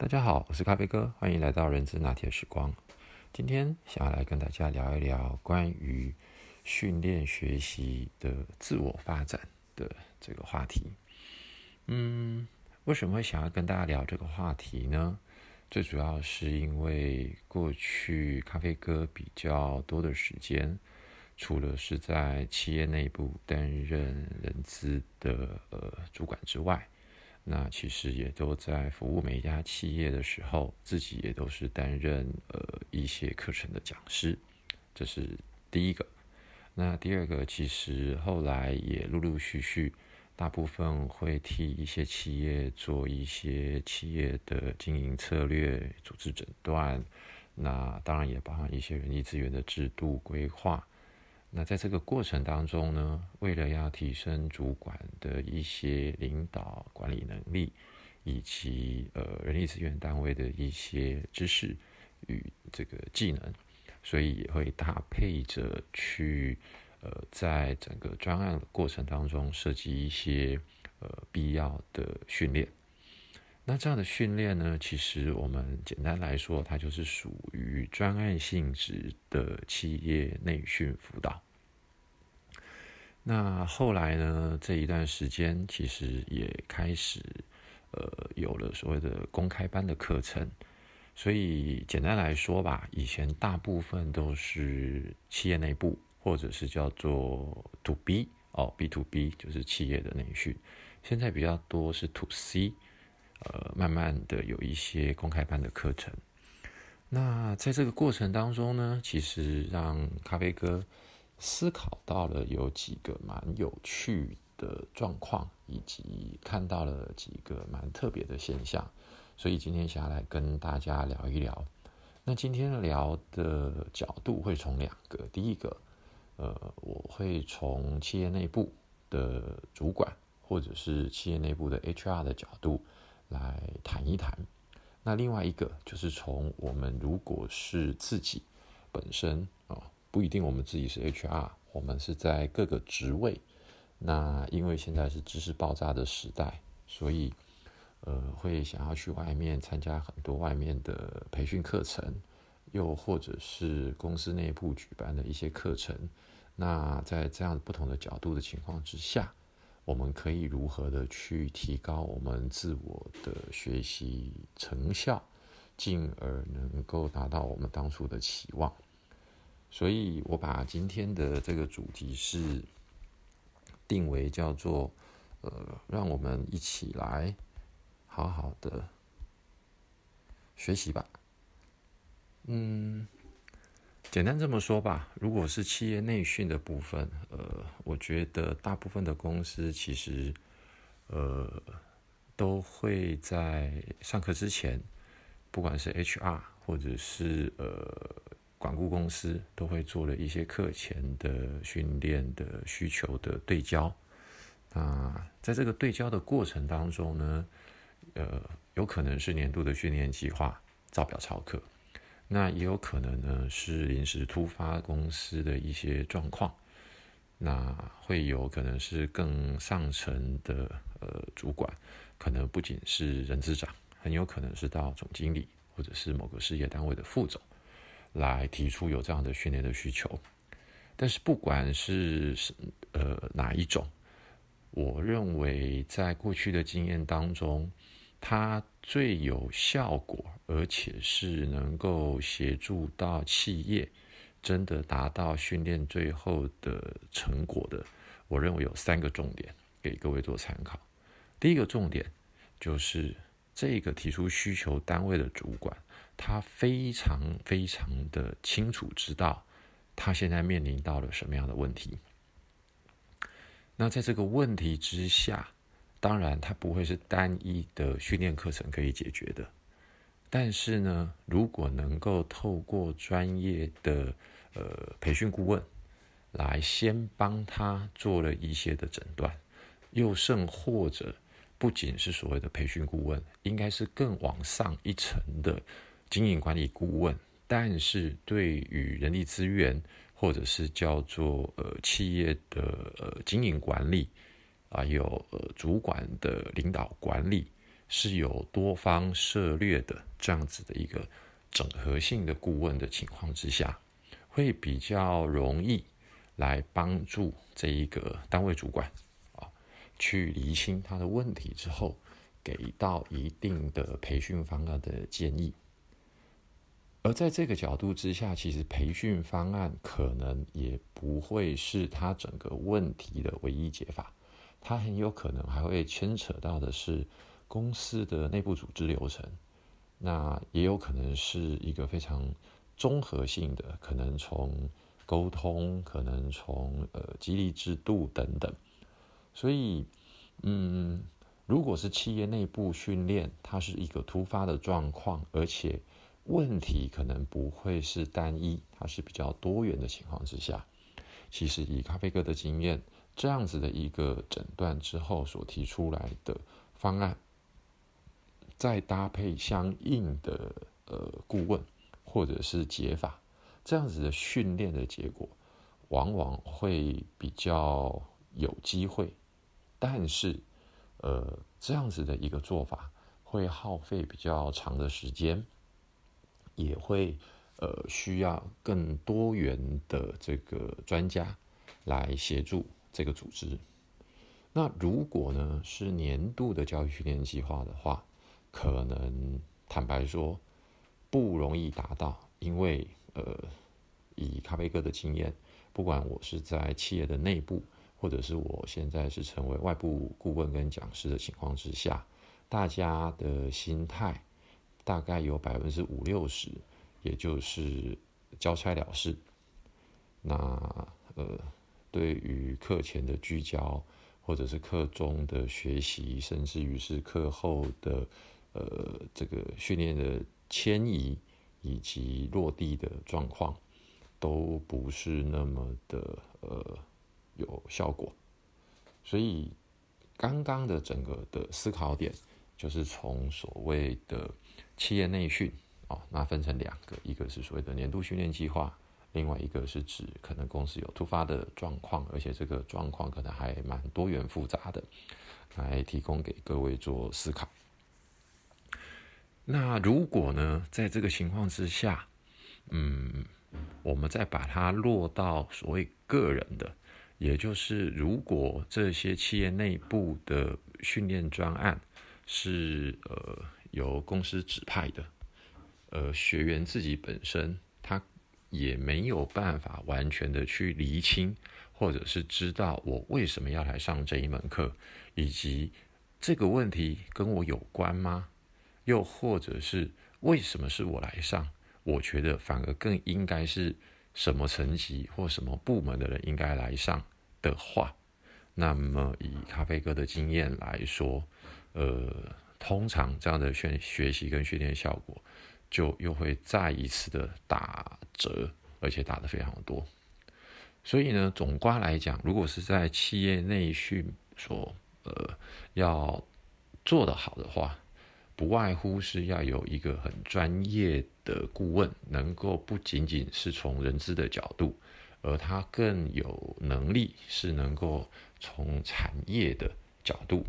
大家好，我是咖啡哥，欢迎来到人之拿铁时光。今天想要来跟大家聊一聊关于训练学习的自我发展的这个话题。嗯，为什么会想要跟大家聊这个话题呢？最主要是因为过去咖啡哥比较多的时间，除了是在企业内部担任人资的呃主管之外，那其实也都在服务每一家企业的时候，自己也都是担任呃一些课程的讲师，这是第一个。那第二个，其实后来也陆陆续续，大部分会替一些企业做一些企业的经营策略、组织诊断，那当然也包含一些人力资源的制度规划。那在这个过程当中呢，为了要提升主管的一些领导管理能力，以及呃人力资源单位的一些知识与这个技能，所以也会搭配着去呃在整个专案的过程当中设计一些呃必要的训练。那这样的训练呢，其实我们简单来说，它就是属于专案性质的企业内训辅导。那后来呢，这一段时间其实也开始呃有了所谓的公开班的课程。所以简单来说吧，以前大部分都是企业内部，或者是叫做 to B 哦，B to B 就是企业的内训。现在比较多是 to C。呃，慢慢的有一些公开班的课程。那在这个过程当中呢，其实让咖啡哥思考到了有几个蛮有趣的状况，以及看到了几个蛮特别的现象。所以今天想要来跟大家聊一聊。那今天聊的角度会从两个，第一个，呃，我会从企业内部的主管，或者是企业内部的 HR 的角度。来谈一谈，那另外一个就是从我们如果是自己本身啊，不一定我们自己是 HR，我们是在各个职位。那因为现在是知识爆炸的时代，所以呃会想要去外面参加很多外面的培训课程，又或者是公司内部举办的一些课程。那在这样不同的角度的情况之下。我们可以如何的去提高我们自我的学习成效，进而能够达到我们当初的期望？所以我把今天的这个主题是定为叫做“呃，让我们一起来好好的学习吧”。嗯。简单这么说吧，如果是企业内训的部分，呃，我觉得大部分的公司其实，呃，都会在上课之前，不管是 HR 或者是呃管顾公司，都会做了一些课前的训练的需求的对焦。那在这个对焦的过程当中呢，呃，有可能是年度的训练计划，照表超课。那也有可能呢，是临时突发公司的一些状况，那会有可能是更上层的呃主管，可能不仅是人资长，很有可能是到总经理或者是某个事业单位的副总，来提出有这样的训练的需求。但是不管是是呃哪一种，我认为在过去的经验当中。它最有效果，而且是能够协助到企业真的达到训练最后的成果的。我认为有三个重点给各位做参考。第一个重点就是这个提出需求单位的主管，他非常非常的清楚知道他现在面临到了什么样的问题。那在这个问题之下。当然，它不会是单一的训练课程可以解决的。但是呢，如果能够透过专业的呃培训顾问来先帮他做了一些的诊断，又甚或者不仅是所谓的培训顾问，应该是更往上一层的经营管理顾问。但是对于人力资源或者是叫做呃企业的呃经营管理。啊，有呃主管的领导管理是有多方涉略的这样子的一个整合性的顾问的情况之下，会比较容易来帮助这一个单位主管啊，去厘清他的问题之后，给到一定的培训方案的建议。而在这个角度之下，其实培训方案可能也不会是他整个问题的唯一解法，它很有可能还会牵扯到的是公司的内部组织流程，那也有可能是一个非常综合性的，可能从沟通，可能从呃激励制度等等。所以，嗯，如果是企业内部训练，它是一个突发的状况，而且。问题可能不会是单一，它是比较多元的情况之下，其实以咖啡哥的经验，这样子的一个诊断之后所提出来的方案，再搭配相应的呃顾问或者是解法，这样子的训练的结果，往往会比较有机会，但是呃这样子的一个做法会耗费比较长的时间。也会呃需要更多元的这个专家来协助这个组织。那如果呢是年度的教育训练计划的话，可能坦白说不容易达到，因为呃以咖啡哥的经验，不管我是在企业的内部，或者是我现在是成为外部顾问跟讲师的情况之下，大家的心态。大概有百分之五六十，也就是交差了事。那呃，对于课前的聚焦，或者是课中的学习，甚至于是课后的呃这个训练的迁移以及落地的状况，都不是那么的呃有效果。所以刚刚的整个的思考点，就是从所谓的。企业内训哦，那分成两个，一个是所谓的年度训练计划，另外一个是指可能公司有突发的状况，而且这个状况可能还蛮多元复杂的，来提供给各位做思考。那如果呢，在这个情况之下，嗯，我们再把它落到所谓个人的，也就是如果这些企业内部的训练专案是呃。由公司指派的，呃，学员自己本身他也没有办法完全的去厘清，或者是知道我为什么要来上这一门课，以及这个问题跟我有关吗？又或者是为什么是我来上？我觉得反而更应该是什么层级或什么部门的人应该来上的话，那么以咖啡哥的经验来说，呃。通常这样的学学习跟训练效果，就又会再一次的打折，而且打的非常多。所以呢，总观来讲，如果是在企业内训所呃要做得好的话，不外乎是要有一个很专业的顾问，能够不仅仅是从人资的角度，而他更有能力是能够从产业的角度。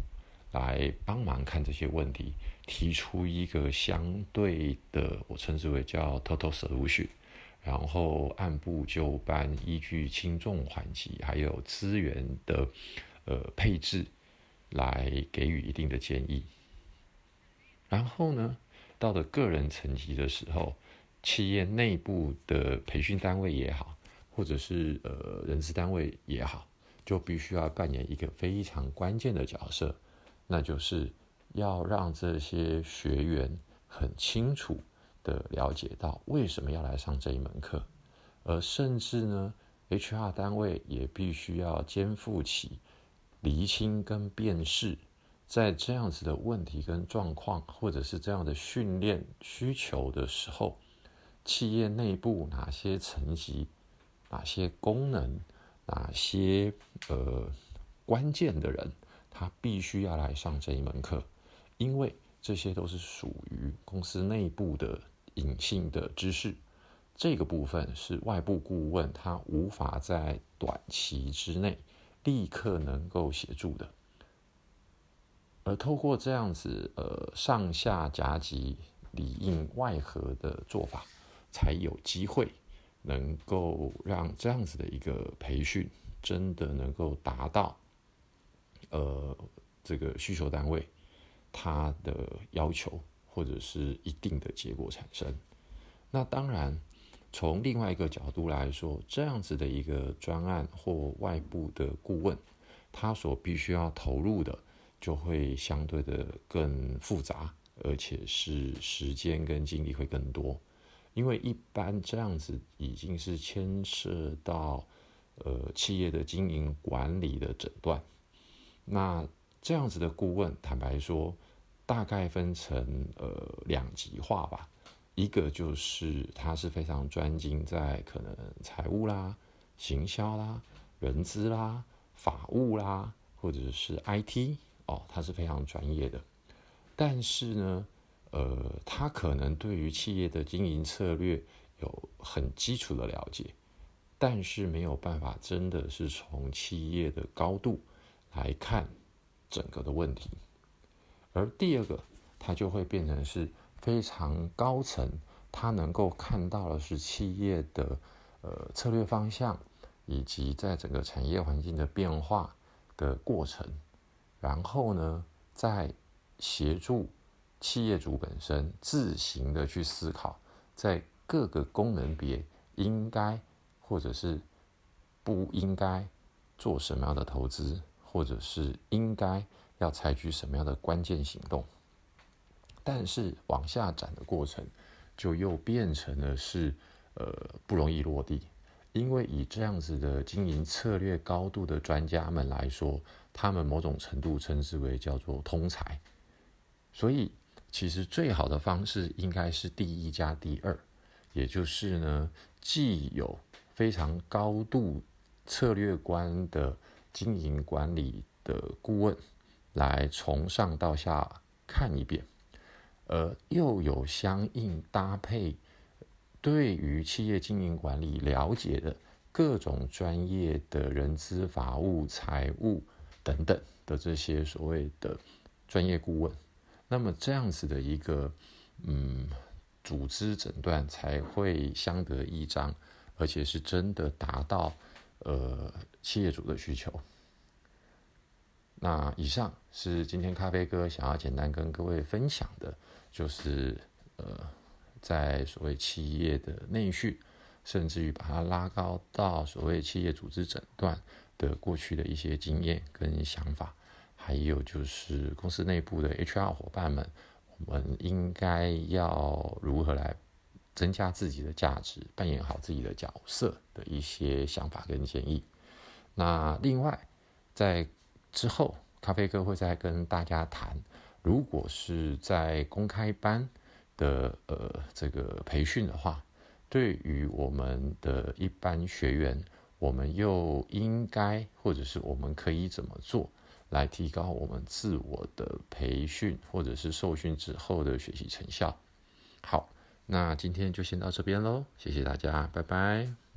来帮忙看这些问题，提出一个相对的，我称之为叫 total solution，然后按部就班，依据轻重缓急，还有资源的呃配置，来给予一定的建议。然后呢，到了个人层级的时候，企业内部的培训单位也好，或者是呃人事单位也好，就必须要扮演一个非常关键的角色。那就是要让这些学员很清楚的了解到为什么要来上这一门课，而甚至呢，HR 单位也必须要肩负起厘清跟辨识，在这样子的问题跟状况，或者是这样的训练需求的时候，企业内部哪些层级、哪些功能、哪些呃关键的人。他必须要来上这一门课，因为这些都是属于公司内部的隐性的知识，这个部分是外部顾问他无法在短期之内立刻能够协助的。而透过这样子呃上下夹击里应外合的做法，才有机会能够让这样子的一个培训真的能够达到呃这个需求单位它的要求或者是一定的结果产生。那当然，从另外一个角度来说，这样子的一个专案或外部的顾问，他所必须要投入的。就会相对的更复杂，而且是时间跟精力会更多，因为一般这样子已经是牵涉到呃企业的经营管理的诊断。那这样子的顾问，坦白说，大概分成呃两极化吧。一个就是他是非常专精在可能财务啦、行销啦、人资啦、法务啦，或者是 IT。哦，他是非常专业的，但是呢，呃，他可能对于企业的经营策略有很基础的了解，但是没有办法真的是从企业的高度来看整个的问题。而第二个，它就会变成是非常高层，他能够看到的是企业的呃策略方向，以及在整个产业环境的变化的过程。然后呢，再协助企业主本身自行的去思考，在各个功能别应该或者是不应该做什么样的投资，或者是应该要采取什么样的关键行动。但是往下展的过程，就又变成了是呃不容易落地。因为以这样子的经营策略高度的专家们来说，他们某种程度称之为叫做通才，所以其实最好的方式应该是第一加第二，也就是呢，既有非常高度策略观的经营管理的顾问来从上到下看一遍，呃，又有相应搭配。对于企业经营管理了解的各种专业的人资、法务、财务等等的这些所谓的专业顾问，那么这样子的一个嗯组织诊断才会相得益彰，而且是真的达到呃企业主的需求。那以上是今天咖啡哥想要简单跟各位分享的，就是呃。在所谓企业的内训，甚至于把它拉高到所谓企业组织诊断的过去的一些经验跟想法，还有就是公司内部的 HR 伙伴们，我们应该要如何来增加自己的价值，扮演好自己的角色的一些想法跟建议。那另外，在之后，咖啡哥会再跟大家谈，如果是在公开班。的呃，这个培训的话，对于我们的一般学员，我们又应该或者是我们可以怎么做来提高我们自我的培训或者是受训之后的学习成效？好，那今天就先到这边喽，谢谢大家，拜拜。